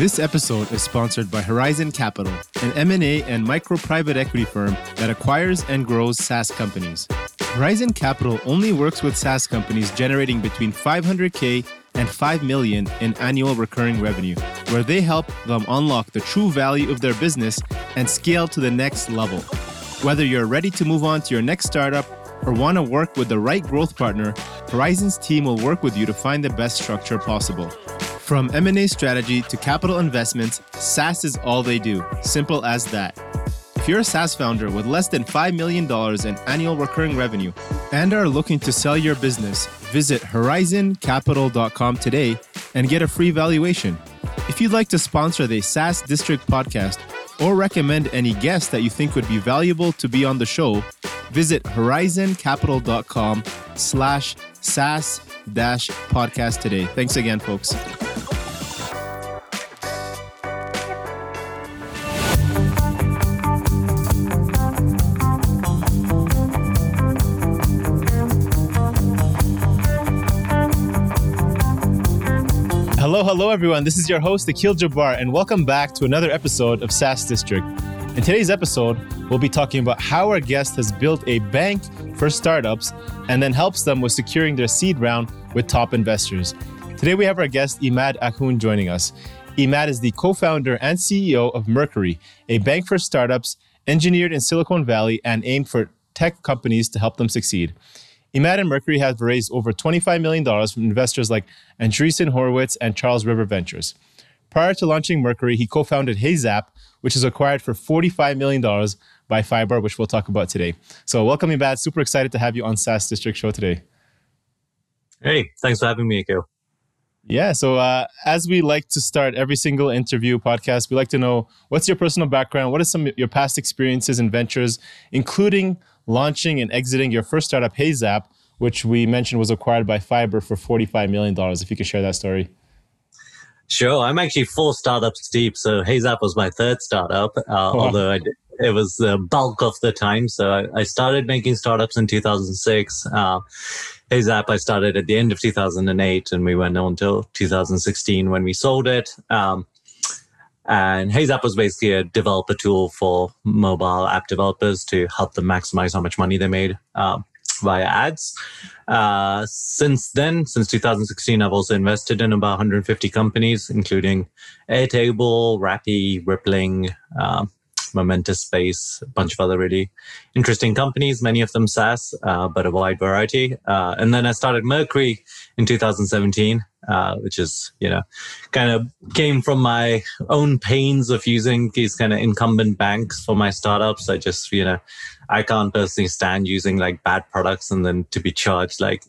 This episode is sponsored by Horizon Capital, an M&A and micro private equity firm that acquires and grows SaaS companies. Horizon Capital only works with SaaS companies generating between 500k and 5 million in annual recurring revenue, where they help them unlock the true value of their business and scale to the next level. Whether you're ready to move on to your next startup or want to work with the right growth partner, Horizon's team will work with you to find the best structure possible. From M&A strategy to capital investments, SaaS is all they do. Simple as that. If you're a SaaS founder with less than $5 million in annual recurring revenue and are looking to sell your business, visit horizoncapital.com today and get a free valuation. If you'd like to sponsor the SaaS District podcast or recommend any guest that you think would be valuable to be on the show, visit horizoncapital.com slash SaaS dash podcast today. Thanks again, folks. Hello, hello, everyone. This is your host, Akil Jabbar, and welcome back to another episode of SaaS District. In today's episode, we'll be talking about how our guest has built a bank for startups and then helps them with securing their seed round with top investors. Today, we have our guest, Immad Akhund, joining us. Immad is the co founder and CEO of Mercury, a bank for startups engineered in Silicon Valley and aimed for tech companies to help them succeed. Immad and Mercury have raised over $25 million from investors like Andreessen Horowitz and Charles River Ventures. Prior to launching Mercury, he co founded HeyZap, which is acquired for $45 million by Fyber, which we'll talk about today. So, welcome, Immad. Super excited to have you on SaaS District Show today. Hey, thanks for having me, Akil. Yeah. So, uh, as we like to start every single interview podcast, we like to know what's your personal background? What are some of your past experiences and ventures, including launching and exiting your first startup, HeyZap, which we mentioned was acquired by Fyber for $45 million. If you could share that story. Sure. I'm actually four startups deep. So HeyZap was my third startup, uh, oh. although did, it was the bulk of the time. So I, I started making startups in 2006. Uh, HeyZap I started at the end of 2008 and we went on till 2016 when we sold it. Um, and HeyZap was basically a developer tool for mobile app developers to help them maximize how much money they made uh, via ads. Uh, since then, since 2016, I've also invested in about 150 companies, including Airtable, Rappi, Rippling, uh, Momentous Space, a bunch of other really interesting companies, many of them SaaS, uh, but a wide variety. Uh, and then I started Mercury in 2017 uh, which is you know kind of came from my own pains of using these kind of incumbent banks for my startups. I just you know I can't personally stand using like bad products and then to be charged like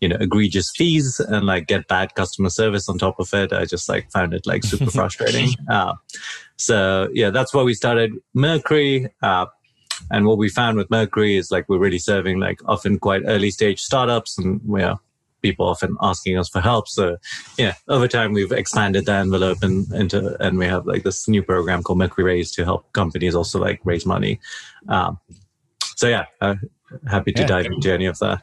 you know egregious fees and like get bad customer service on top of it. I just like found it like super frustrating. Uh, so yeah, that's why we started Mercury. Uh, and what we found with Mercury is like we're really serving like often quite early stage startups and we're people often asking us for help. So yeah, over time we've expanded the envelope and into and we have like this new program called Mercury Raise to help companies also like raise money. Um, so yeah, uh, happy to yeah. dive into any of that.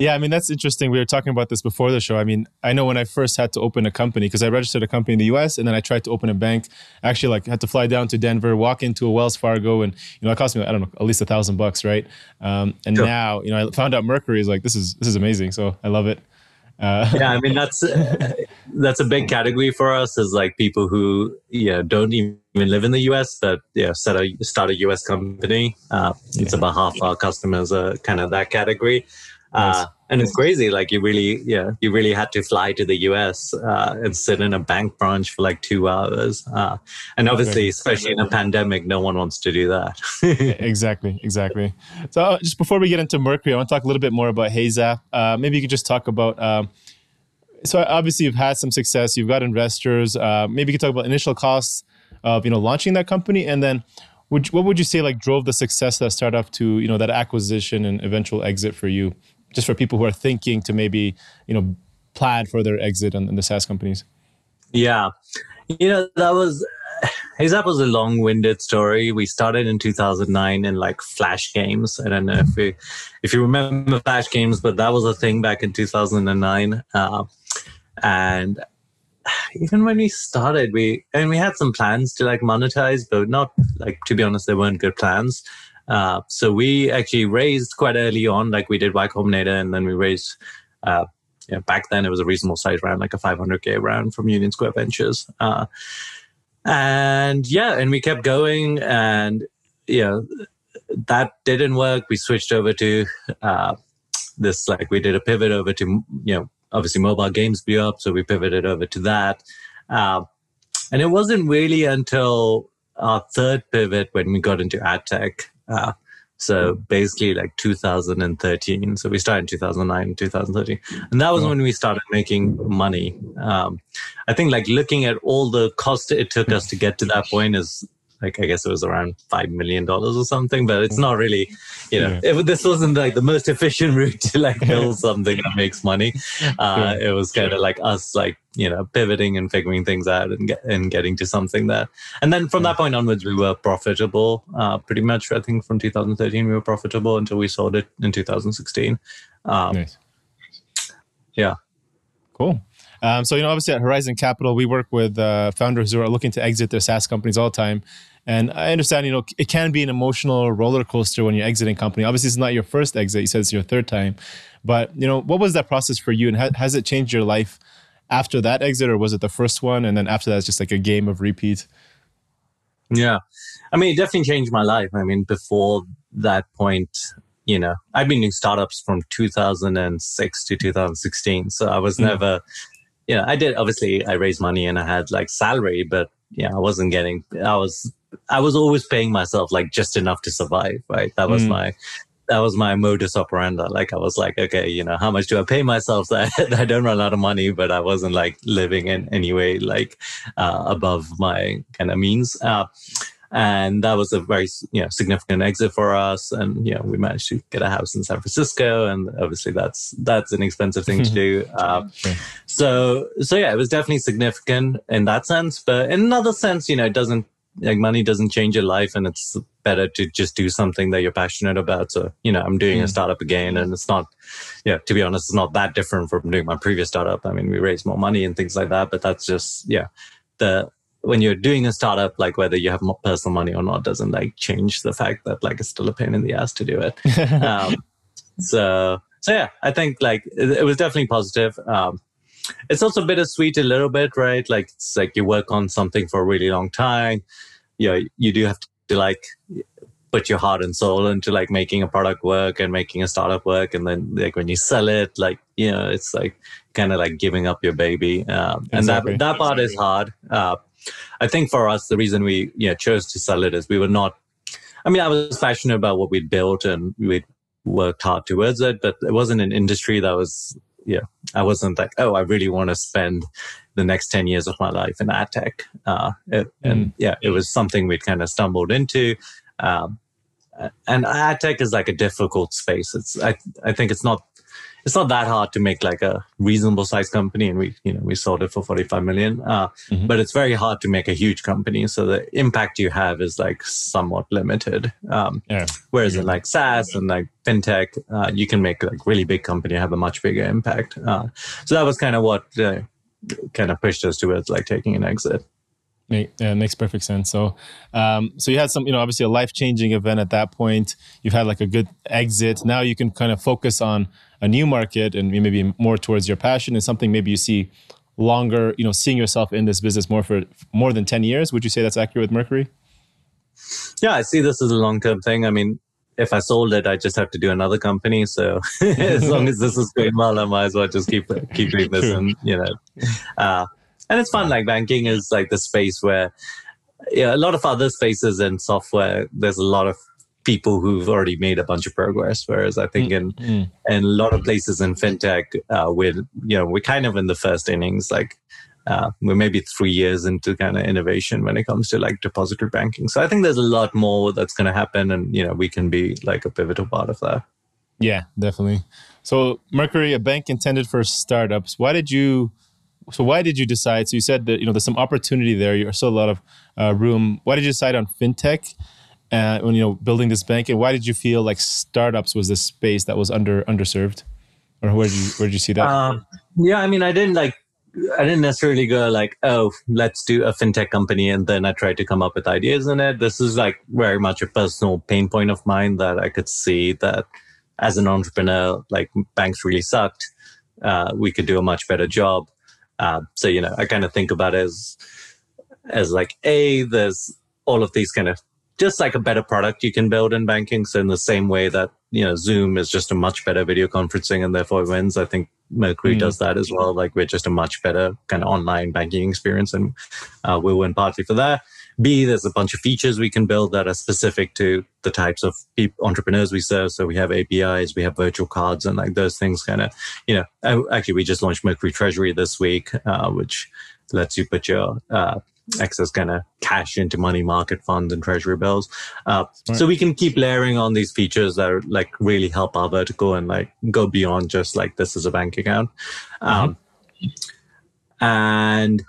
Yeah, I mean that's interesting. We were talking about this before the show. I mean, I know when I first had to open a company because I registered a company in the U.S. and then I tried to open a bank. Actually, like had to fly down to Denver, walk into a Wells Fargo, and you know it cost me I don't know at least a thousand bucks, right? Um, and sure. now you know I found out Mercury is like this is this is amazing. So I love it. Uh, yeah, I mean that's that's a big category for us is like people who yeah don't even live in the US but yeah set a start a US company. Uh, yeah. It's about half our customers are kind of that category. Uh, and it's crazy. Like you really, yeah, you really had to fly to the US uh, and sit in a bank branch for like two hours. Uh, and obviously, especially in a pandemic, no one wants to do that. exactly, exactly. So uh, just before we get into Mercury, I want to talk a little bit more about HeyZap. Uh, maybe you could just talk about. Um, so obviously, you've had some success. You've got investors. Uh, maybe you could talk about initial costs of you know launching that company, and then would, what would you say like drove the success of that startup to you know that acquisition and eventual exit for you just for people who are thinking to maybe you know plan for their exit in, in the SaaS companies? Yeah, you know that was HeyZap was a long-winded story. We started in 2009 in like Flash games. I don't know if you if you remember Flash games, but that was a thing back in 2009. Uh, and even when we started, we and we had some plans to like monetize, but not like to be honest, they weren't good plans. Uh, so we actually raised quite early on, like we did Y Combinator, and then we raised. Uh, yeah, back then it was a reasonable size round, like a 500k round from Union Square Ventures. Uh, and yeah, and we kept going, and you know that didn't work. We switched over to uh, this, like we did a pivot over to you know obviously mobile games blew up, so we pivoted over to that. Uh, and it wasn't really until our third pivot when we got into ad tech. Uh, so basically like 2013. So we started in 2009, 2013. And that was when we started making money. Um, I think like looking at all the cost it took us to get to that point is like I guess it was around five million dollars or something, but it's not really, you know, yeah. this wasn't like the most efficient route to like build something that makes money. Uh, yeah. It was kind of like us like you know pivoting and figuring things out and get, and getting to something there. And then from yeah. that point onwards, we were profitable. Uh, pretty much, I think from 2013 we were profitable until we sold it in 2016. Um, nice. Yeah. Cool. Um, so, you know, obviously at Horizon Capital, we work with uh, founders who are looking to exit their SaaS companies all the time. And I understand, you know, it can be an emotional roller coaster when you're exiting company. Obviously, it's not your first exit. You said it's your third time. But, you know, what was that process for you? And ha- has it changed your life after that exit, or was it the first one? And then after that, it's just like a game of repeat? Yeah. I mean, it definitely changed my life. I mean, before that point, you know, I've been doing startups from 2006 to 2016. So I was mm. never you know, I did obviously I raised money and I had like salary, but yeah, I wasn't getting I was I was always paying myself like just enough to survive, right? That was mm. my that was my modus operandi. Like I was like, okay, you know, how much do I pay myself that I don't run out of money, but I wasn't like living in any way like uh, above my kind of means. Uh, and that was a very you know significant exit for us and you know we managed to get a house in san francisco and obviously that's that's an expensive thing to do uh, so so yeah it was definitely significant in that sense but in another sense you know it doesn't like money doesn't change your life and it's better to just do something that you're passionate about so you know i'm doing mm. a startup again and it's not yeah to be honest it's not that different from doing my previous startup i mean we raised more money and things like that but that's just yeah the when you're doing a startup, like whether you have personal money or not, doesn't like change the fact that like it's still a pain in the ass to do it. um, so, so yeah, I think like it, it was definitely positive. Um, it's also bittersweet a little bit, right? Like it's like you work on something for a really long time. You know, you do have to like put your heart and soul into like making a product work and making a startup work, and then like when you sell it, like you know, it's like kind of like giving up your baby, um, and that that part exactly. is hard. Uh, I think for us, the reason we you know, chose to sell it is we were not. I mean, I was passionate about what we'd built and we'd worked hard towards it, but it wasn't an industry that was. Yeah, I wasn't like, oh, I really want to spend the next 10 years of my life in ad tech. Uh, it, and mm. yeah, it was something we'd kind of stumbled into. Um, and ad tech is like a difficult space. It's, I, I think it's not it's not that hard to make like a reasonable size company and we you know we sold it for 45 million uh, mm-hmm. but it's very hard to make a huge company so the impact you have is like somewhat limited um, yeah. whereas in like saas and like fintech uh, you can make like really big company have a much bigger impact uh, so that was kind of what uh, kind of pushed us towards like taking an exit yeah, makes perfect sense. So, um, so you had some, you know, obviously a life changing event at that point. You've had like a good exit. Now you can kind of focus on a new market and maybe more towards your passion and something maybe you see longer, you know, seeing yourself in this business more for more than 10 years. Would you say that's accurate with Mercury? Yeah, I see this as a long term thing. I mean, if I sold it, I just have to do another company. So as long as this is going well, I might as well just keep keep doing this. And you know, uh, and it's fun. Like banking is like the space where yeah, a lot of other spaces in software. There's a lot of people who've already made a bunch of progress. Whereas I think in mm-hmm. in a lot of places in fintech, uh, we're you know we're kind of in the first innings. Like uh, we're maybe three years into kind of innovation when it comes to like depository banking. So I think there's a lot more that's going to happen, and you know we can be like a pivotal part of that. Yeah, definitely. So Mercury, a bank intended for startups. Why did you? So why did you decide? So you said that you know there's some opportunity there. There's still a lot of uh, room. Why did you decide on fintech? uh, when you know building this bank and why did you feel like startups was the space that was under underserved or where did you where did you see that um, yeah i mean i didn't like I didn't necessarily go like, oh, let's do a fintech company. And then I tried to come up with ideas in it. This is like very much a personal pain point of mine that I could see that as an entrepreneur, like banks really sucked. Uh, we could do a much better job. Uh, so, you know, I kind of think about it as, as like, A, there's all of these kind of just like a better product you can build in banking. So in the same way that, you know, Zoom is just a much better video conferencing and therefore wins, I think Mercury mm. does that as well. Like we're just a much better kind of online banking experience and uh, we'll win partly for that. B, there's a bunch of features we can build that are specific to the types of people, entrepreneurs we serve. So we have APIs, we have virtual cards, and like those things kind of, you know, actually, we just launched Mercury Treasury this week, uh, which lets you put your uh, excess kind of cash into money market funds and treasury bills. Uh, right. So we can keep layering on these features that are, like really help our vertical and like go beyond just like this is a bank account. Um, mm-hmm. And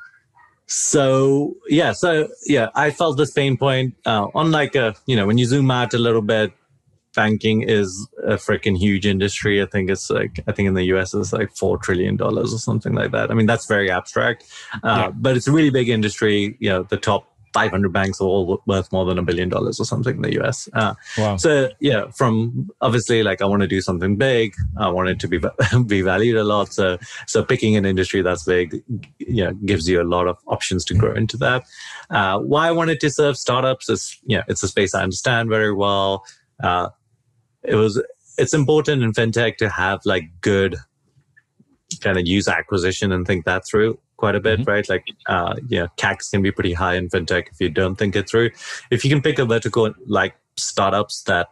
so yeah, so yeah, I felt this pain point uh, on like a you know when you zoom out a little bit, banking is a freaking huge industry. I think it's like I think in the US it's like four trillion dollars or something like that. I mean that's very abstract, uh, yeah. but it's a really big industry. You know, the top 500 banks are all worth more than a billion dollars or something in the US. Uh, wow. So yeah, from obviously like I want to do something big. I want it to be be valued a lot. So so picking an industry that's big, you know, gives you a lot of options to grow into that. Uh, why I wanted to serve startups is you know it's a space I understand very well. Uh, it was it's important in fintech to have like good kind of user acquisition and think that through quite a bit, mm-hmm. right? Like, uh, yeah, CACs can be pretty high in fintech if you don't think it through. If you can pick a vertical like startups that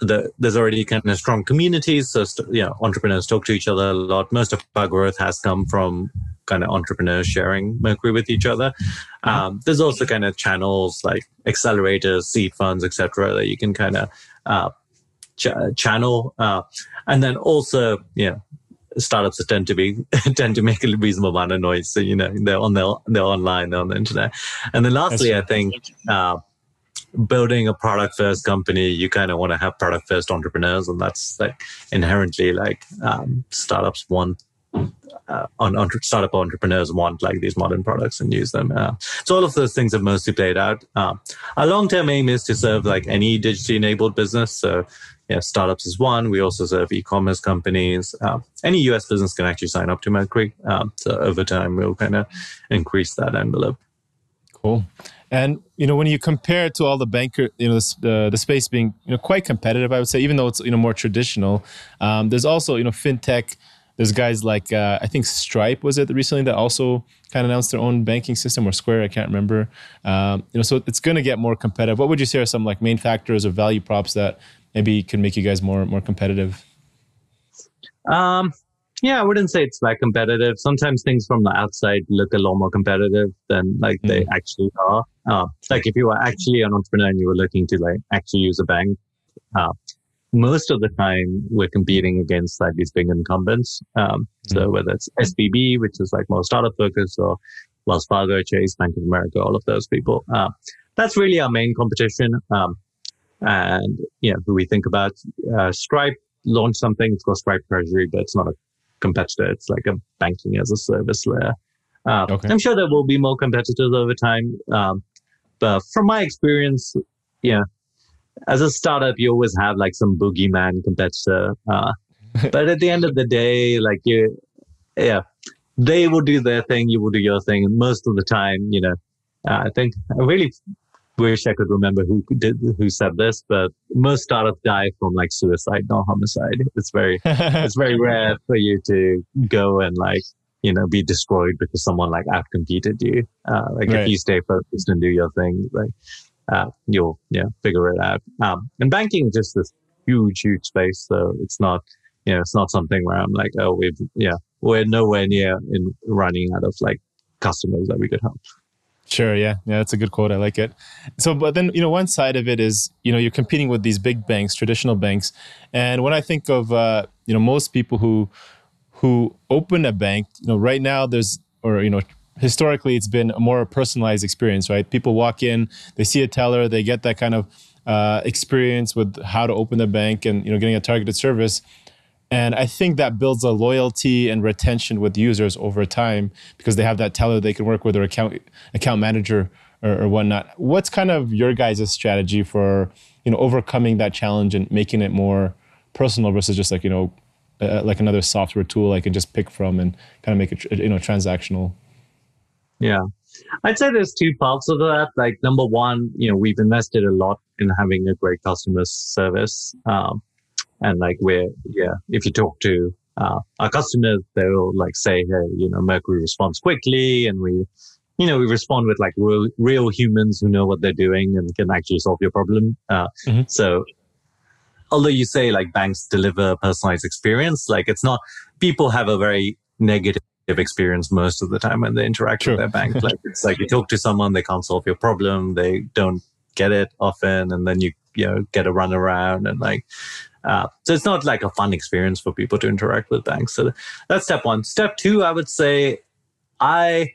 the, there's already kind of strong communities, so you know, entrepreneurs talk to each other a lot. Most of our growth has come from kind of entrepreneurs sharing Mercury with each other. Mm-hmm. Um, there's also kind of channels like accelerators, seed funds, etc., that you can kind of uh, ch- channel. Uh, and then also, yeah, startups tend to be tend to make a reasonable amount of noise. So you know they're on their they're online, they're on the internet. And then lastly, I think uh, building a product first company, you kind of want to have product first entrepreneurs, and that's like inherently like um, startups want. Uh, on, on, startup entrepreneurs want like these modern products and use them. Uh, so all of those things have mostly played out. Uh, our long-term aim is to serve like any digitally enabled business. So yeah, startups is one. We also serve e-commerce companies. Uh, any US business can actually sign up to Mercury. Um, so over time, we'll kind of increase that envelope. Cool. And you know, when you compare it to all the banker, you know, the, the space being you know quite competitive, I would say, even though it's you know more traditional, um, there's also you know fintech. There's guys like uh, I think Stripe was it recently that also kind of announced their own banking system or Square, I can't remember. Um, you know, so it's going to get more competitive. What would you say are some like main factors or value props that maybe can make you guys more more competitive? Um, yeah, I wouldn't say it's that competitive. Sometimes things from the outside look a lot more competitive than like mm. they actually are. Uh, like if you were actually an entrepreneur and you were looking to like actually use a bank, uh, most of the time we're competing against like these big incumbents. Um, mm. So whether it's SVB, which is like more startup focused, or Wells Fargo, Chase, Bank of America, all of those people. Uh, that's really our main competition. Um, and, you know, we think about uh, Stripe launched something, it's called Stripe Treasury, but it's not a competitor. It's like a banking as a service layer. Uh, okay. I'm sure there will be more competitors over time. Um, but from my experience, yeah, as a startup, you always have like some boogeyman competitor. Uh, but at the end of the day, like you, yeah, they will do their thing, you will do your thing. And most of the time, you know, uh, I think I really wish I could remember who did who said this, but most startups die from like suicide, not homicide. It's very it's very rare for you to go and like you know be destroyed because someone like outcompeted you. Uh, like right. if you stay focused and do your thing, like uh, you'll yeah figure it out. Um, and banking is just this huge huge space, so it's not you know it's not something where I'm like oh we've yeah we're nowhere near in running out of like customers that we could help. Sure. Yeah. Yeah. That's a good quote. I like it. So, but then, you know, one side of it is, you know, you're competing with these big banks, traditional banks. And when I think of, uh, you know, most people who, who open a bank, you know, right now there's, or, you know, historically it's been a more personalized experience, right? People walk in, they see a teller, they get that kind of uh, experience with how to open the bank and, you know, getting a targeted service And I think that builds a loyalty and retention with users over time because they have that teller they can work with or account account manager or, or whatnot. What's kind of your guys' strategy for you know overcoming that challenge and making it more personal versus just like you know uh, like another software tool I can just pick from and kind of make it you know transactional? Yeah, I'd say there's two parts of that. Like number one, you know, we've invested a lot in having a great customer service. Um, and like we're, yeah, if you talk to uh, our customers, they'll like say, hey, you know, Mercury responds quickly and we, you know, we respond with like real, real humans who know what they're doing and can actually solve your problem. Uh, mm-hmm. So although you say like banks deliver personalized experience, like it's not, people have a very negative experience most of the time when they interact True. with their bank. Like it's like you talk to someone, they can't solve your problem, they don't get it often, and then you you know get a run around and like uh, so it's not like a fun experience for people to interact with banks. So that's step one. Step two, I would say, I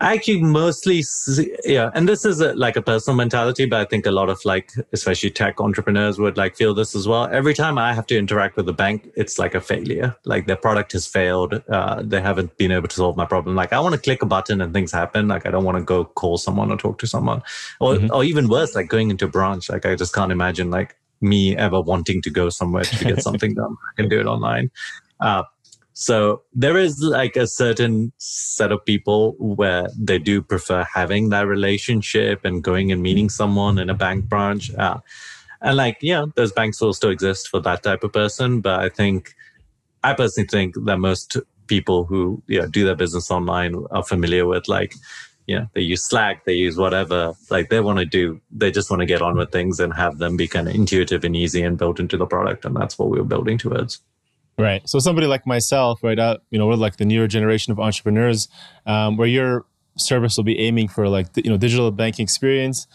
actually mostly see, yeah and this is a, like a personal mentality but i think a lot of like especially tech entrepreneurs would like feel this as well. Every time i have to interact with a bank it's like a failure. Like their product has failed. Uh, they haven't been able to solve my problem. Like i want to click a button and things happen. Like i don't want to go call someone or talk to someone. Or, mm-hmm. or even worse like going into a branch. Like i just can't imagine like me ever wanting to go somewhere to get something done. I can do it online. Uh, so there is like a certain set of people where they do prefer having that relationship and going and meeting someone in a bank branch. Uh, and like, yeah, those banks will still exist for that type of person. But I think, I personally think that most people who you know, do their business online are familiar with like, you know, they use Slack, they use whatever, like they want to do, they just want to get on with things and have them be kind of intuitive and easy and built into the product. And that's what we we're building towards. Right. So somebody like myself, right, uh, you know, we're like the newer generation of entrepreneurs, um, where your service will be aiming for like the, you know digital banking experience.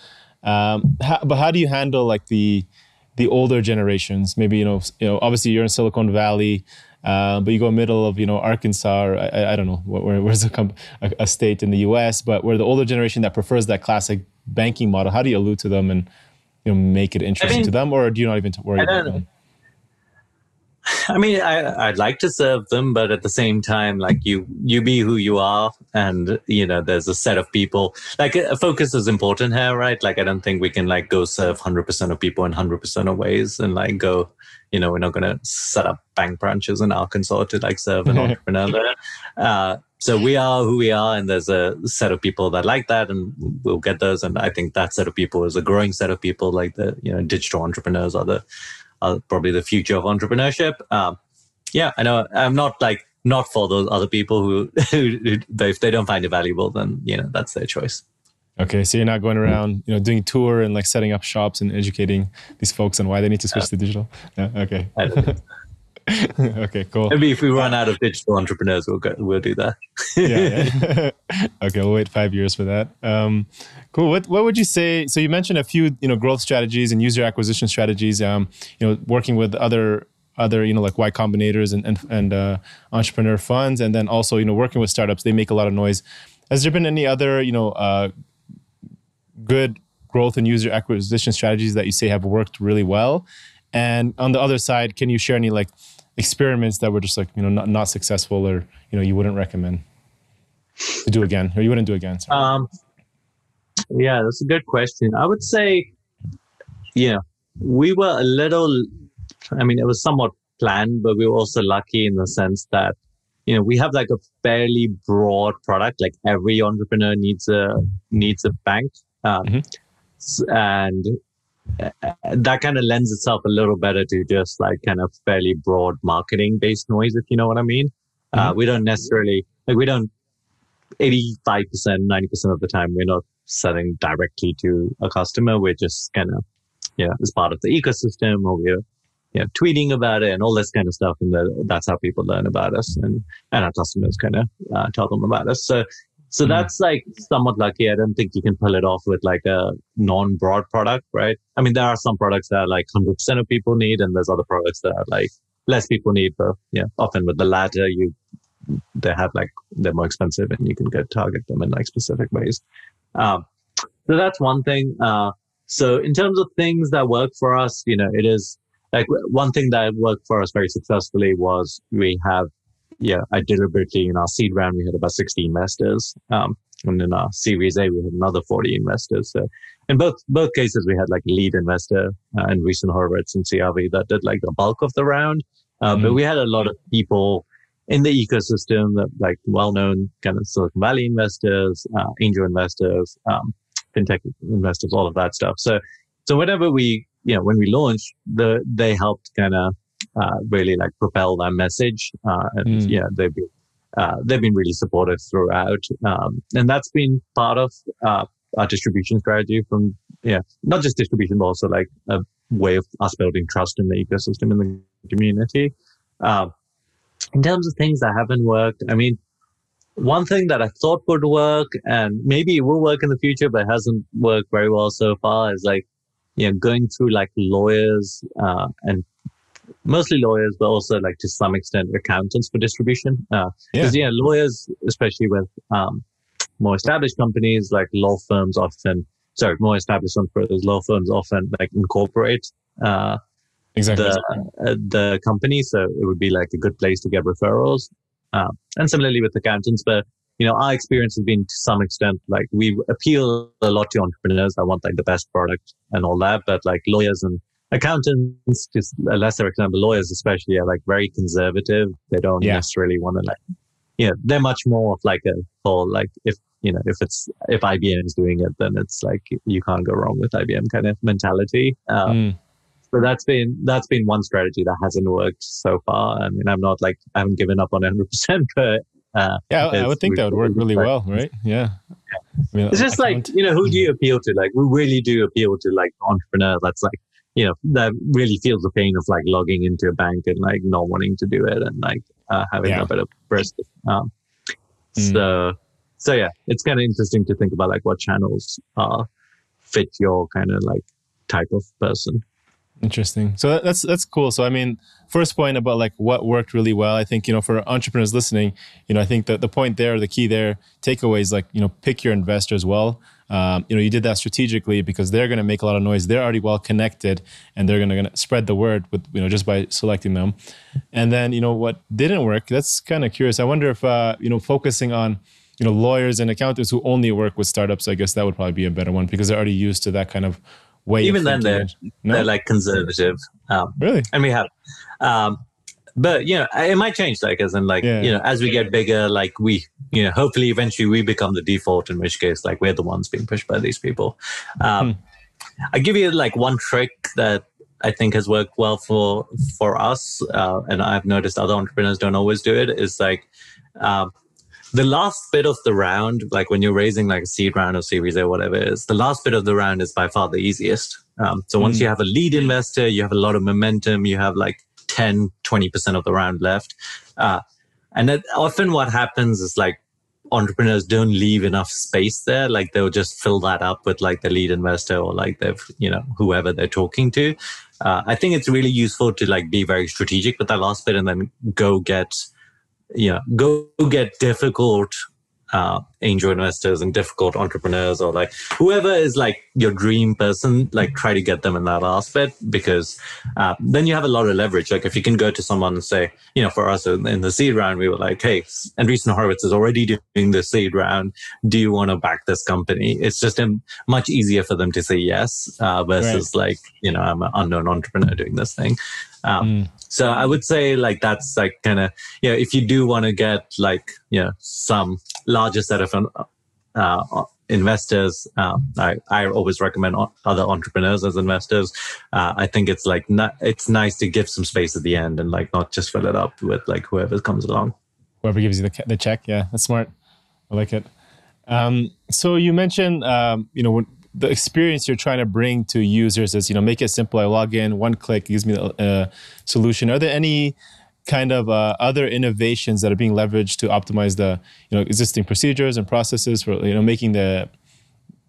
Um, how, but how do you handle like the the older generations? Maybe you know, you know, obviously you're in Silicon Valley, uh, but you go middle of you know Arkansas, or I, I don't know where, where's a, comp- a, a, state in the U.S., but where the older generation that prefers that classic banking model. How do you allude to them and you know make it interesting I mean, to them, or do you not even worry about them? I mean, I, I'd like to serve them, but at the same time, like you, you be who you are, and you know, there's a set of people. Like, a focus is important here, right? Like, I don't think we can like go serve hundred percent of people in hundred percent of ways, and like go, you know, we're not going to set up bank branches in Arkansas to like serve an entrepreneur there. Uh, so we are who we are, and there's a set of people that like that, and we'll get those. And I think that set of people is a growing set of people, like the you know digital entrepreneurs are the uh, probably the future of entrepreneurship. Um, yeah, I know I'm not like not for those other people who, who, if they don't find it valuable, then you know that's their choice. Okay, so you're not going around, you know, doing tour and like setting up shops and educating these folks on why they need to switch to digital. Yeah, okay. okay, cool. Maybe if we run out of digital entrepreneurs, we'll go, we'll do that. yeah. yeah. okay, we'll wait five years for that. Um, cool. What what would you say? So you mentioned a few, you know, growth strategies and user acquisition strategies. Um, you know, working with other other, you know, like Y Combinators and and, and uh, entrepreneur funds, and then also, you know, working with startups. They make a lot of noise. Has there been any other, you know, uh, good growth and user acquisition strategies that you say have worked really well? And on the other side, can you share any like experiments that were just like you know not, not successful or you know you wouldn't recommend to do again or you wouldn't do again? Um, yeah, that's a good question. I would say, yeah, we were a little. I mean, it was somewhat planned, but we were also lucky in the sense that you know we have like a fairly broad product. Like every entrepreneur needs a needs a bank. Um, mm-hmm. and that kind of lends itself a little better to just like kind of fairly broad marketing based noise, if you know what I mean. Uh, mm-hmm. Uh, we don't necessarily, like, we don't, 85%, 90% of the time, we're not selling directly to a customer. We're just kind of, yeah, as part of the ecosystem or we're, you know, tweeting about it and all this kind of stuff. And the, that's how people learn about us and, and our customers kind of uh, tell them about us. So so mm. that's like somewhat lucky. I don't think you can pull it off with like a non-broad product, right? I mean, there are some products that like 100% of people need, and there's other products that are like less people need. But yeah, often with the latter, you they have like they're more expensive, and you can go target them in like specific ways. Um, so that's one thing. Uh, so in terms of things that work for us, you know, it is like one thing that worked for us very successfully was we have, yeah, I deliberately in our seed round we had about 60 investors, um, and in our Series A we had another 40 investors. So in both both cases we had like lead investor uh, Andreessen Horowitz and CRV that did like the bulk of the round, uh, mm-hmm. but we had a lot of people in the ecosystem that like well-known kind of Silicon Valley investors, uh, angel investors, um, fintech investors, all of that stuff. So, so whenever we, you know, when we launched, the they helped kind of uh, really like propel that message, uh, and mm. yeah, they've been uh, they've been really supportive throughout, um, and that's been part of uh, our distribution strategy. From yeah, not just distribution, but also like a way of us building trust in the ecosystem in the community. Um, in terms of things that haven't worked, I mean, one thing that I thought would work and maybe it will work in the future, but hasn't worked very well so far is like, you know, going through like lawyers, uh, and mostly lawyers, but also like to some extent accountants for distribution. Uh, yeah. yeah, lawyers, especially with, um, more established companies like law firms often, sorry, more established entrepreneurs, law firms often like incorporate, uh, exactly the, uh, the company. So it would be like a good place to get referrals. Uh, and similarly with accountants, but you know, our experience has been to some extent like we appeal a lot to entrepreneurs. I want like the best product and all that, but like lawyers and accountants, just a lesser example, lawyers especially are like very conservative. They don't yeah. necessarily want to like, you know, they're much more of like a whole, like if, you know, if it's, if IBM is doing it, then it's like you can't go wrong with IBM kind of mentality. Um, mm. So that's been that's been one strategy that hasn't worked so far. I mean, I'm not like I haven't given up on 100, percent but uh, yeah, I would think that would work really well, right? Yeah, I mean, it's just like you know, who do you appeal to? Like, we really do appeal to like entrepreneur that's like you know that really feels the pain of like logging into a bank and like not wanting to do it and like uh, having yeah. a bit of risk. Um, mm. So, so yeah, it's kind of interesting to think about like what channels uh, fit your kind of like type of person. Interesting. So that's that's cool. So I mean, first point about like what worked really well. I think you know for entrepreneurs listening, you know I think that the point there, the key there, takeaways like you know pick your investors well. Um, you know you did that strategically because they're going to make a lot of noise. They're already well connected, and they're going to spread the word with you know just by selecting them. And then you know what didn't work. That's kind of curious. I wonder if uh, you know focusing on you know lawyers and accountants who only work with startups. I guess that would probably be a better one because they're already used to that kind of way. Even then, they're no? they're like conservative. Um, really, and we have. Um, but you know, it might change, like as in like yeah. you know, as we get bigger, like we, you know, hopefully eventually we become the default. In which case, like we're the ones being pushed by these people. Um, hmm. I give you like one trick that I think has worked well for for us, uh, and I've noticed other entrepreneurs don't always do it. Is like um, the last bit of the round, like when you're raising like a seed round or series or whatever it is, the last bit of the round is by far the easiest. Um, so once mm. you have a lead investor, you have a lot of momentum, you have like 10, 20% of the round left. Uh, and that often what happens is like entrepreneurs don't leave enough space there. Like they'll just fill that up with like the lead investor or like they've, you know, whoever they're talking to. Uh, I think it's really useful to like be very strategic with that last bit and then go get yeah, go get difficult uh, angel investors and difficult entrepreneurs or like whoever is like your dream person, like try to get them in that aspect because uh, then you have a lot of leverage. Like if you can go to someone and say, you know, for us in the seed round, we were like, hey, Andreessen Horowitz is already doing the seed round. Do you want to back this company? It's just a, much easier for them to say yes uh, versus right. like, you know, I'm an unknown entrepreneur doing this thing. Um, mm. So I would say like that's like kind of you know if you do want to get like you know some larger set of uh, investors, um, I I always recommend other entrepreneurs as investors. Uh, I think it's like not, it's nice to give some space at the end and like not just fill it up with like whoever comes along. Whoever gives you the the check, yeah, that's smart. I like it. Um, so you mentioned, um, you know, the experience you're trying to bring to users is, you know, make it simple. I log in, one click gives me a, a solution. Are there any kind of uh, other innovations that are being leveraged to optimize the, you know, existing procedures and processes for, you know, making the,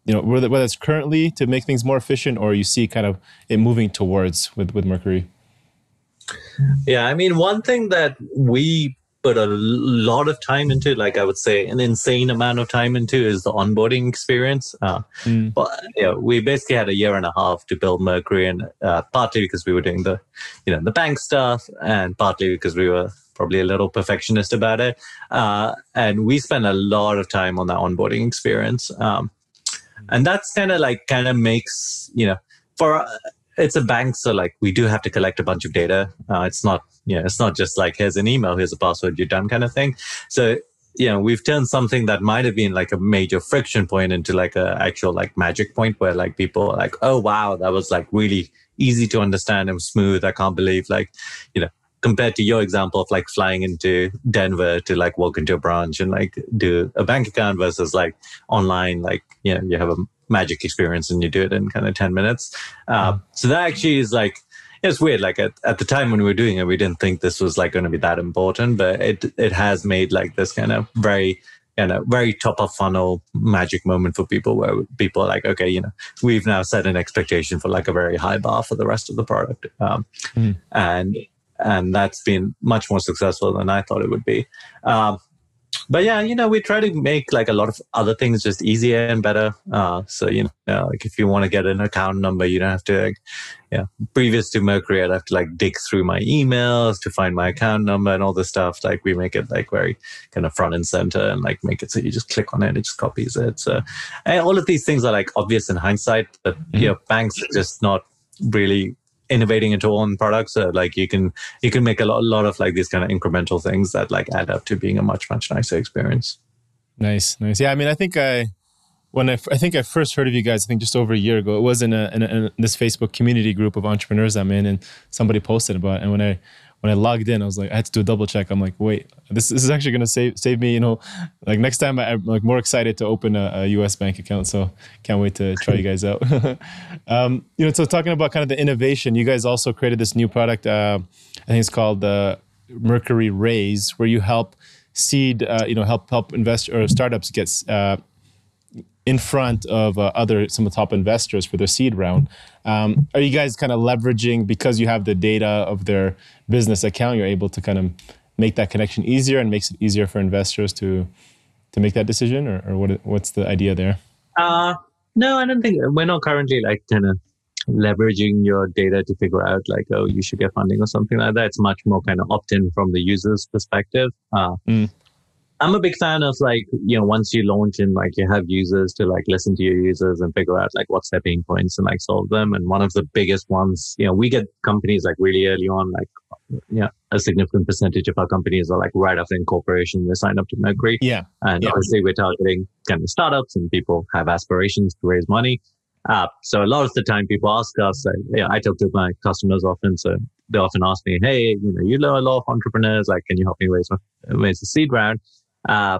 you know, whether, whether it's currently to make things more efficient or you see kind of it moving towards with with Mercury? Yeah, I mean, one thing that we put a lot of time into, like I would say, an insane amount of time into, is the onboarding experience. Uh, mm. But yeah, we basically had a year and a half to build Mercury, and uh, partly because we were doing the, you know, the bank stuff, and partly because we were probably a little perfectionist about it. Uh, and we spent a lot of time on that onboarding experience. Um, and that's kind of like kind of makes you know for it's a bank, so like we do have to collect a bunch of data. Uh, it's not, you know, it's not just like here's an email, here's a password, you're done kind of thing. So you know, we've turned something that might have been like a major friction point into like a actual like magic point where like people are like, oh wow, that was like really easy to understand and smooth. I can't believe like, you know, compared to your example of like flying into Denver to like walk into a branch and like do a bank account versus like online, like, you know, you have a magic experience and you do it in kind of 10 minutes. Uh, so that actually is like, it's weird. Like at, at the time when we were doing it, we didn't think this was like going to be that important, but it, it has made like this kind of very, you know, very top of funnel magic moment for people where people are like, okay, you know, we've now set an expectation for like a very high bar for the rest of the product. Um, mm. And, and that's been much more successful than I thought it would be. Um, but yeah, you know, we try to make like a lot of other things just easier and better. Uh, so you know, like if you want to get an account number, you don't have to. Like, yeah, previous to Mercury, I'd have to like dig through my emails to find my account number and all this stuff. Like we make it like very kind of front and center and like make it so you just click on it, and it just copies it. So all of these things are like obvious in hindsight, but mm-hmm. yeah, banks are just not really innovating into own products uh, like you can you can make a lot, a lot of like these kind of incremental things that like add up to being a much much nicer experience. Nice nice. Yeah i mean i think i when I, I think I first heard of you guys, I think just over a year ago, it was in, a, in, a, in this Facebook community group of entrepreneurs I'm in, and somebody posted about it. And when I when I logged in, I was like, I had to do a double check. I'm like, wait, this, this is actually going to save save me. You know, like next time I, am like more excited to open a, a, U.S. bank account. So can't wait to try you guys out. um, you know, so talking about kind of the innovation, you guys also created this new product. Uh, I think it's called the uh, Mercury Raise, where you help seed, uh, you know, help help invest or startups get uh, in front of uh, other some of the top investors for their seed round. Um, are you guys kind of leveraging because you have the data of their business account? You're able to kind of make that connection easier and makes it easier for investors to to make that decision, or, or what what's the idea there? Uh, no, I don't think we're not currently like kind of leveraging your data to figure out like oh you should get funding or something like that. It's much more kind of opt in from the user's perspective. Uh, mm. I'm a big fan of like, you know, once you launch and like you have users to like listen to your users and figure out like what's their pain points and like solve them. And one of the biggest ones, you know, we get companies like really early on, like, yeah, a significant percentage of our companies are like right after incorporation, they sign up to Mercury. Yeah. And yeah. obviously we're targeting kind of startups and people have aspirations to raise money. Uh, so a lot of the time people ask us, like, yeah, I talk to my customers often. So they often ask me, Hey, you know, you know a lot of entrepreneurs, like, can you help me raise, raise the seed round? Uh,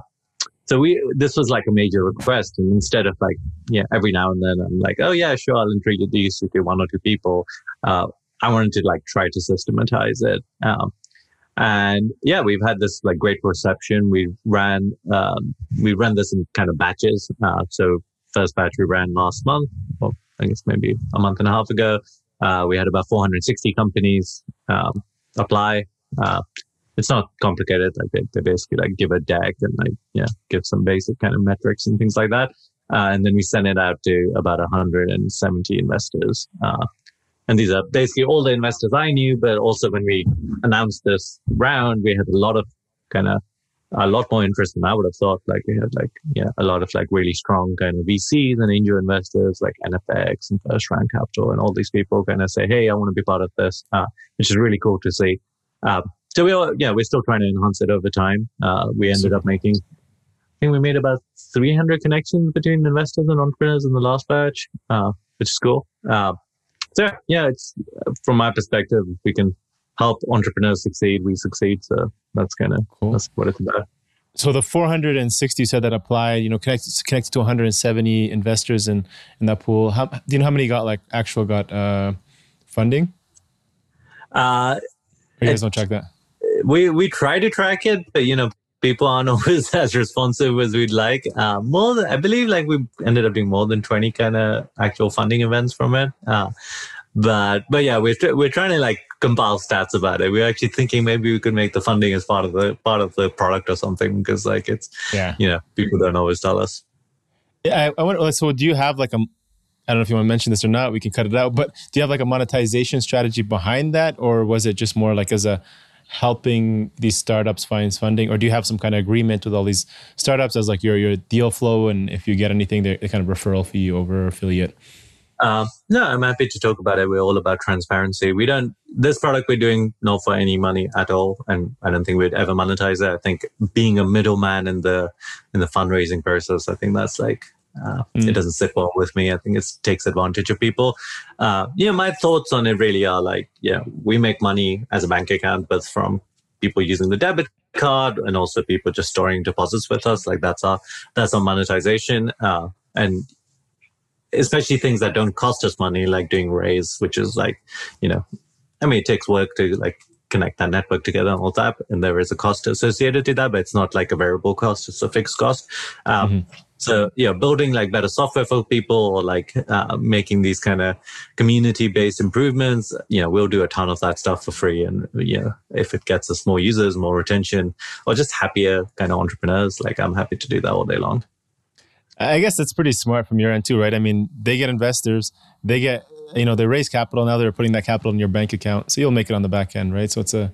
so we this was like a major request, and instead of like yeah every now and then I'm like oh yeah sure I'll introduce you to one or two people. Uh, I wanted to like try to systematize it. Um, and yeah, we've had this like great reception. We ran um, we ran this in kind of batches. Uh, so first batch we ran last month, or I guess maybe a month and a half ago. Uh, we had about 460 companies um, apply. It's not complicated. Like they, they basically like give a deck and like, yeah, give some basic kind of metrics and things like that. Uh, and then we send it out to about 170 investors. Uh, and these are basically all the investors I knew, but also when we announced this round, we had a lot of kind of a lot more interest than I would have thought. Like we had like, yeah, a lot of like really strong kind of VCs and angel investors like NFX and First Round Capital and all these people kind of say, Hey, I want to be part of this, uh, which is really cool to see. Um, so we all, yeah, we're still trying to enhance it over time. Uh, we ended up making, I think we made about 300 connections between investors and entrepreneurs in the last batch, uh, which is cool. Uh, so yeah, it's from my perspective, we can help entrepreneurs succeed, we succeed. So that's kind of cool. that's what it's about. So the 460 said that applied, you know, connected connected to 170 investors in in that pool. How do you know how many got like actual got uh, funding? Uh, you guys don't check that we we try to track it, but you know, people aren't always as responsive as we'd like. Uh, more than I believe, like we ended up doing more than twenty kind of actual funding events from it. Uh, but but yeah, we're we're trying to like compile stats about it. We are actually thinking maybe we could make the funding as part of the part of the product or something because like it's yeah you know people don't always tell us. Yeah, I, I wonder. So do you have like a I don't know if you want to mention this or not. We can cut it out. But do you have like a monetization strategy behind that, or was it just more like as a helping these startups find funding, or do you have some kind of agreement with all these startups as like your your deal flow, and if you get anything, they kind of referral fee over affiliate? Um, no, I'm happy to talk about it. We're all about transparency. We don't, this product we're doing not for any money at all. And I don't think we'd ever monetize it. I think being a middleman in the, in the fundraising process, I think that's like, uh, mm. It doesn't sit well with me. I think it takes advantage of people. Uh, you know, my thoughts on it really are like, yeah, we make money as a bank account, but from people using the debit card and also people just storing deposits with us. Like that's our that's our monetization. Uh, and especially things that don't cost us money, like doing Raise, which is like, you know, I mean, it takes work to like connect that network together and all that, and there is a cost associated to that, but it's not like a variable cost; it's a fixed cost. Um, mm-hmm. So, yeah, building like better software for people or like uh, making these kind of community based improvements, you know, we'll do a ton of that stuff for free. And, you know, if it gets us more users, more retention, or just happier kind of entrepreneurs, like I'm happy to do that all day long. I guess that's pretty smart from your end too, right? I mean, they get investors, they get you know they raise capital. Now they're putting that capital in your bank account, so you'll make it on the back end, right? So it's a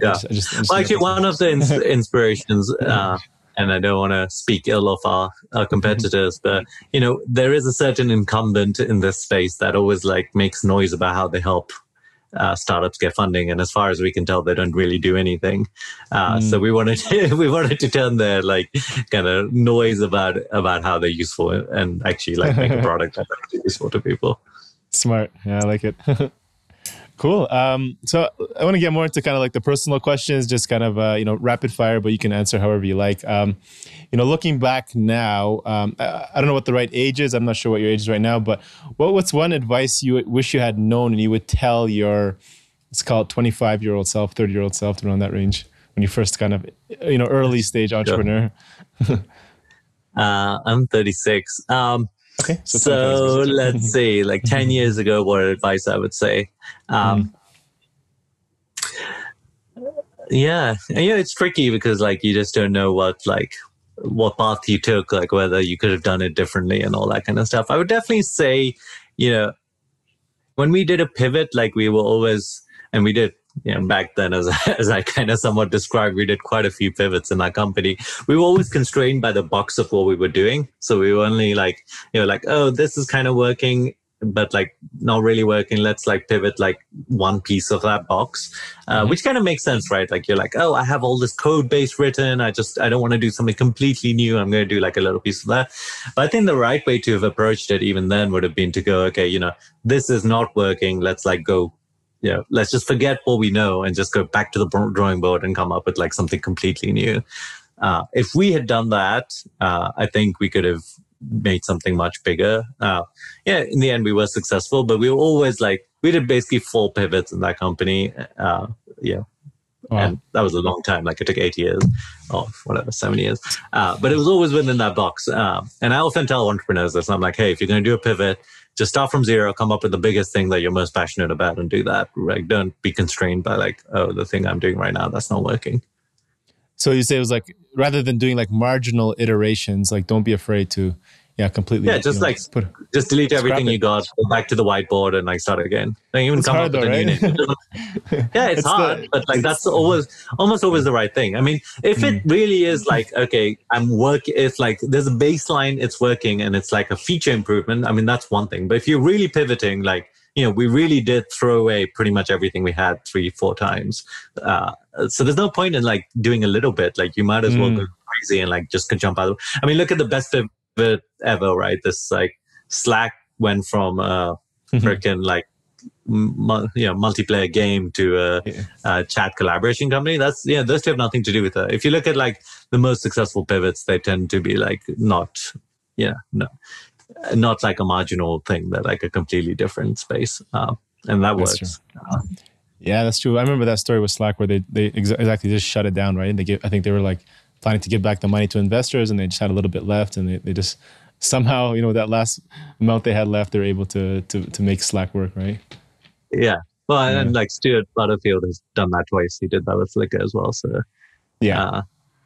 yeah. I just, I just, I just well, actually, one of the ins- inspirations, uh, and I don't want to speak ill of our, our competitors, but you know there is a certain incumbent in this space that always like makes noise about how they help uh, startups get funding, and as far as we can tell, they don't really do anything. Uh, mm. So we wanted to, we wanted to turn their like kind of noise about about how they're useful and actually like make a product that's useful to people. Smart, yeah, I like it. Cool. Um, so I want to get more into kind of like the personal questions, just kind of uh, you know rapid fire, but you can answer however you like. Um, you know, looking back now, um, I, I, don't know what the right age is. I'm not sure what your age is right now, but what, what's one advice you wish you had known and you would tell your let's call it 25 year old self, 30 year old self around that range when you first kind of you know early stage entrepreneur. uh, I'm 36. Um, Okay. So, so let's see, like 10 years ago, what advice I would say. Um, mm. Yeah. Yeah, it's tricky because like you just don't know what like what path you took, like whether you could have done it differently and all that kind of stuff. I would definitely say, you know, when we did a pivot, like we were always, and we did you know, back then, as, as I kind of somewhat described, we did quite a few pivots in our company. We were always constrained by the box of what we were doing. So we were only like, you know, like, oh, this is kind of working, but like not really working. Let's like pivot like one piece of that box, uh, mm-hmm. which kind of makes sense, right? Like you're like, oh, I have all this code base written. I just, I don't want to do something completely new. I'm going to do like a little piece of that. But I think the right way to have approached it even then would have been to go, okay, you know, this is not working. Let's like go know, let's just forget what we know and just go back to the drawing board and come up with like something completely new. Uh, if we had done that, uh, I think we could have made something much bigger. Uh, yeah, in the end, we were successful, but we were always like, we did basically four pivots in that company. Uh, yeah. Wow. And that was a long time. Like it took eight years or whatever, seven years. Uh, but it was always within that box. Uh, and I often tell entrepreneurs this. I'm like, hey, if you're going to do a pivot, just start from zero, come up with the biggest thing that you're most passionate about and do that. Like, don't be constrained by like, oh, the thing I'm doing right now, that's not working. So you say it was like, rather than doing like marginal iterations, like don't be afraid to yeah, completely. Yeah, just you know, like put, just delete everything you got, go back to the whiteboard, and like start again. Like even it's come up with though, a right? new name. yeah, it's, it's hard, the, but like that's always almost always the right thing. I mean, if mm. it really is like okay, I'm work. If like there's a baseline, it's working, and it's like a feature improvement. I mean, that's one thing. But if you're really pivoting, like you know, we really did throw away pretty much everything we had three, four times. Uh, so there's no point in like doing a little bit. Like you might as well mm. go crazy and like just jump out. Of, I mean, look at the best it ever, right? This like Slack went from uh mm-hmm. freaking like mu- you know multiplayer game to a, yeah. a, chat collaboration company. That's yeah, those two have nothing to do with it. If you look at like the most successful pivots, they tend to be like not yeah no not like a marginal thing. They're like a completely different space, uh, and that that's works. Uh, yeah, that's true. I remember that story with Slack where they they exa- exactly just shut it down, right? And they give, I think they were like planning to give back the money to investors and they just had a little bit left and they, they just somehow you know that last amount they had left they're able to to to make slack work right yeah Well, yeah. and like Stewart Butterfield has done that twice. He did that with Flickr as well. So yeah, uh,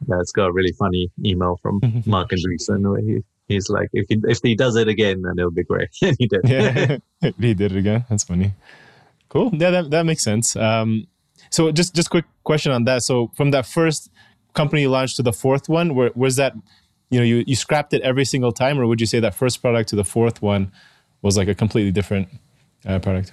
yeah, it's got a really funny email from Marc Andreessen where he he's like, if he if he does it again, then it'll be great. and he did. Yeah, he did it again. That's funny. Cool. Yeah, that that makes sense. Um, so just just quick question on that. So from that first company launched to the fourth one, where was that? You know, you you scrapped it every single time, or would you say that first product to the fourth one was like a completely different uh, product?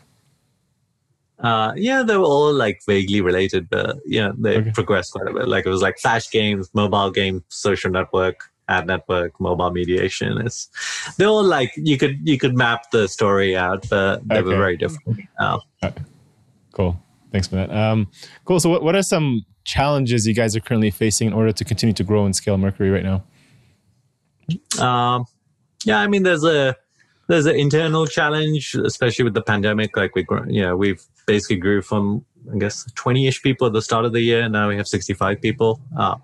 Uh, yeah, they were all like vaguely related, but yeah, they okay. progressed quite a bit. Like it was like flash games, mobile game, social network, ad network, mobile mediation. It's they're all like you could you could map the story out, but they okay. were very different. Uh, Cool. Thanks for that. Um, cool. So, what, what are some challenges you guys are currently facing in order to continue to grow and scale Mercury right now? Um, yeah, I mean, there's a there's an internal challenge, especially with the pandemic. Like we, know, we've basically grew from I guess 20ish people at the start of the year. Now we have 65 people. Uh,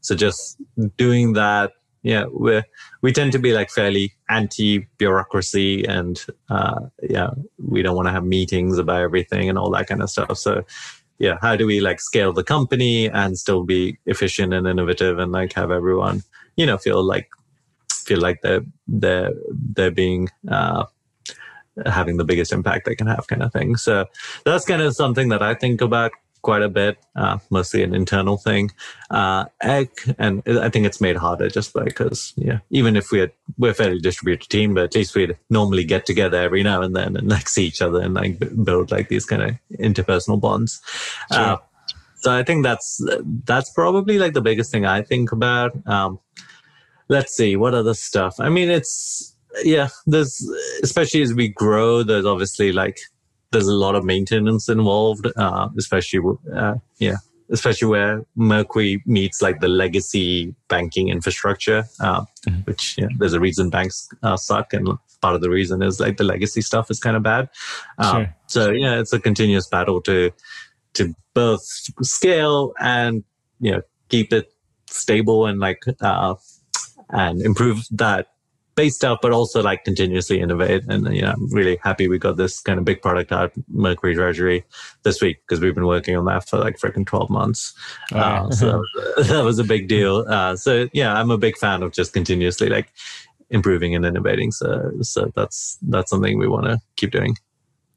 so just doing that, yeah, we we tend to be like fairly anti bureaucracy, and uh, yeah, we don't want to have meetings about everything and all that kind of stuff. So yeah, how do we like scale the company and still be efficient and innovative and like have everyone, you know, feel like feel like they're they're they're being uh, having the biggest impact they can have, kind of thing. So that's kind of something that I think about quite a bit, uh, mostly an internal thing. Uh, egg, and I think it's made harder just because, yeah, even if we had, we're a fairly distributed team, but at least we'd normally get together every now and then and like see each other and like build like these kind of interpersonal bonds. Sure. Uh, so I think that's that's probably like the biggest thing I think about. Um, let's see what other stuff. I mean, it's yeah. There's especially as we grow. There's obviously like there's a lot of maintenance involved, uh, especially uh, yeah, especially where Mercury meets like the legacy banking infrastructure, uh, mm-hmm. which yeah, there's a reason banks uh, suck, and part of the reason is like the legacy stuff is kind of bad. Uh, sure. So yeah, it's a continuous battle to to both scale and you know keep it stable and like uh, and improve that base stuff, but also like continuously innovate. And you know, I'm really happy we got this kind of big product out, Mercury Treasury, this week because we've been working on that for like freaking 12 months. Uh, so that was, a, that was, a big deal. Uh, so yeah, I'm a big fan of just continuously like improving and innovating. So so that's that's something we want to keep doing.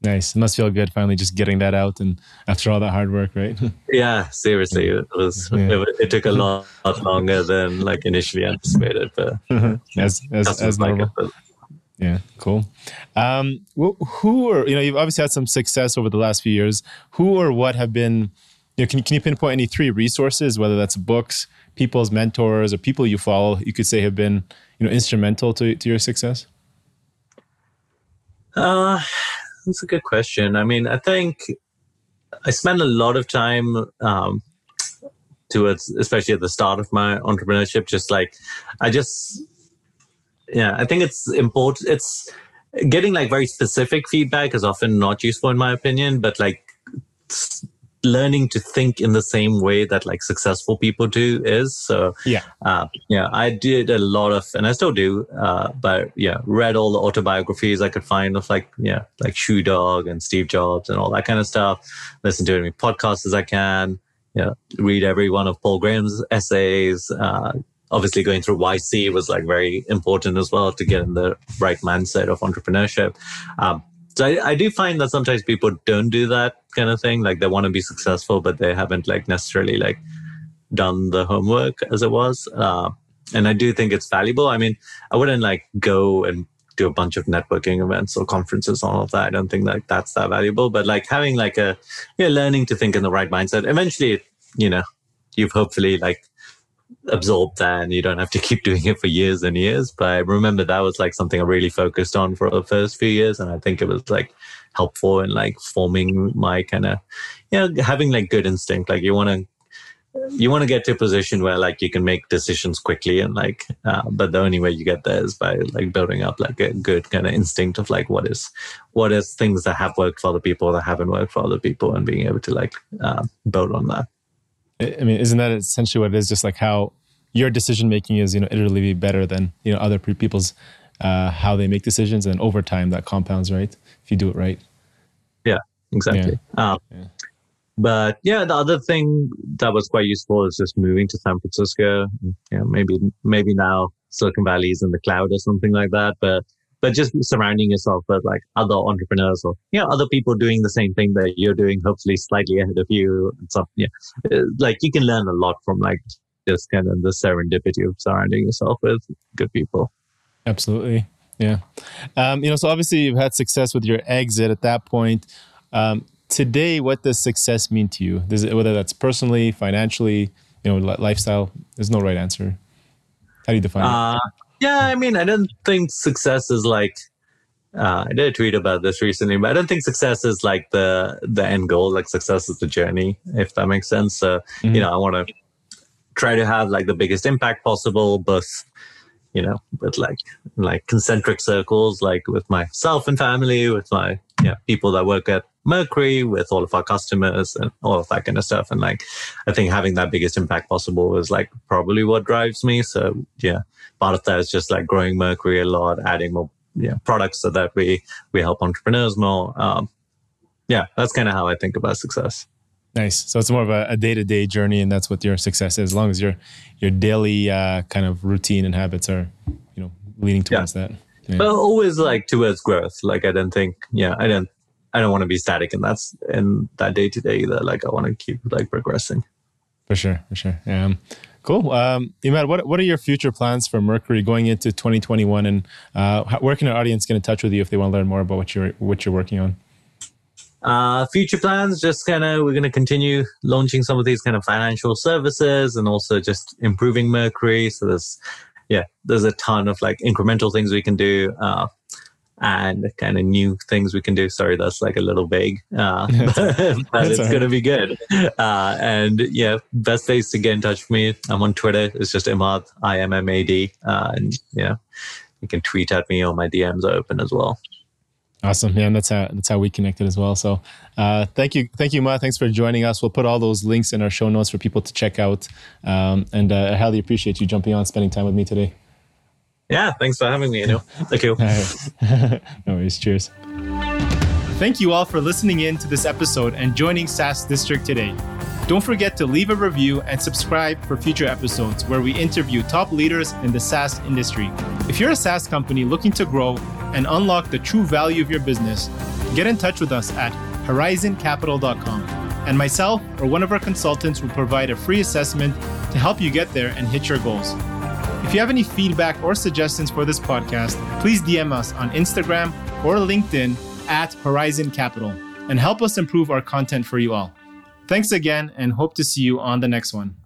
Nice. It must feel good finally just getting that out and after all that hard work, right? yeah, seriously. It was yeah. it, it, took a lot, lot, longer than like initially anticipated, but as as, as normal. Like yeah, cool. Um, who or you know you've obviously had some success over the last few years. Who or what have been you know, can, can you pinpoint any three resources, whether that's books, people's mentors, or people you follow, you could say have been, you know, instrumental to, to your success? Uh, that's a good question. I mean, I think I spent a lot of time um, towards, especially at the start of my entrepreneurship, just like I just, yeah, I think it's important. It's getting like very specific feedback is often not useful in my opinion, but like learning to think in the same way that like successful people do is. So yeah, uh, yeah, I did a lot of, and I still do, uh, but yeah, read all the autobiographies I could find of like yeah, like Shoe Dog and Steve Jobs and all that kind of stuff. Listen to as many podcasts as I can. Yeah, read every one of Paul Graham's essays. Uh, obviously, going through YC was like very important as well to get in the right mindset of entrepreneurship. Um, so I, I do find that sometimes people don't do that kind of thing. Like they want to be successful, but they haven't like necessarily like done the homework as it was. Uh, and I do think it's valuable. I mean, I wouldn't like go and do a bunch of networking events or conferences, or all of that. I don't think like that's that valuable. But like having like a yeah, learning to think in the right mindset. Eventually, you know, you've hopefully like absorb that and you don't have to keep doing it for years and years. But I remember that was like something I really focused on for the first few years. And I think it was like helpful in like forming my kind of, you know, having like good instinct. Like you want to, you want to get to a position where like you can make decisions quickly and like uh, but the only way you get there is by like building up like a good kind of instinct of like what is what is things that have worked for other people that haven't worked for other people and being able to like uh, build on that I mean, isn't that essentially what it is? Just like how your decision making is, you know, iteratively better than you know other people's uh, how they make decisions, and over time that compounds, right? If you do it right. Yeah, exactly. Yeah. Um, yeah. But yeah, the other thing that was quite useful is just moving to San Francisco. Yeah, maybe maybe now Silicon Valley is in the cloud or something like that. But but just surrounding yourself with like other entrepreneurs or you know other people doing the same thing that you're doing, hopefully slightly ahead of you and stuff. Yeah, uh, like you can learn a lot from like just kind of the serendipity of surrounding yourself with good people. Absolutely. Yeah. Um, you know, so obviously you've had success with your exit at that point. Um, today, what does success mean to you? Does it, whether that's personally, financially, you know, lifestyle, there's no right answer. How do you define uh, it? Yeah, I mean, I don't think success is like, uh, I did a tweet about this recently, but I don't think success is like the the end goal. Like success is the journey, if that makes sense. So, mm-hmm. you know, I want to try to have like the biggest impact possible, both you know, with like like concentric circles, like with myself and family, with my yeah people that work at Mercury, with all of our customers and all of that kind of stuff. And like, I think having that biggest impact possible is like probably what drives me. So yeah, part of that is just like growing Mercury a lot, adding more yeah products so that we we help entrepreneurs more. Um, yeah, that's kind of how I think about success. Nice. So it's more of a day to day journey, and that's what your success is. As long as your your daily uh, kind of routine and habits are, you know, leading towards yeah. that. Yeah. But always like towards growth. Like I don't think, yeah, I don't, I don't want to be static, and that's in that day to day either. Like I want to keep like progressing. For sure, for sure. Yeah. Um, cool. Um, Immad, what what are your future plans for Mercury going into 2021, and uh, where can our audience get in touch with you if they want to learn more about what you're what you're working on? Uh, future plans, just kind of, we're going to continue launching some of these kind of financial services and also just improving Mercury. So there's, yeah, there's a ton of like incremental things we can do. Uh, and kind of new things we can do. Sorry, that's like a little vague, uh, but, it's going to be good. Uh, and yeah, best place to get in touch with me. I'm on Twitter. It's just Immad, I M M A D. Uh, and yeah, you can tweet at me or my DMs are open as well. Awesome. Yeah, and that's how that's how we connected as well. So uh, thank you, thank you, Ma. Thanks for joining us. We'll put all those links in our show notes for people to check out. Um, and uh, I highly appreciate you jumping on, spending time with me today. Yeah, thanks for having me. You know, thank you. no worries. Cheers. Thank you all for listening in to this episode and joining SaaS District today. Don't forget to leave a review and subscribe for future episodes where we interview top leaders in the SaaS industry. If you're a SaaS company looking to grow and unlock the true value of your business, get in touch with us at horizoncapital.com. And myself or one of our consultants will provide a free assessment to help you get there and hit your goals. If you have any feedback or suggestions for this podcast, please DM us on Instagram or LinkedIn at Horizon Capital and help us improve our content for you all. Thanks again and hope to see you on the next one.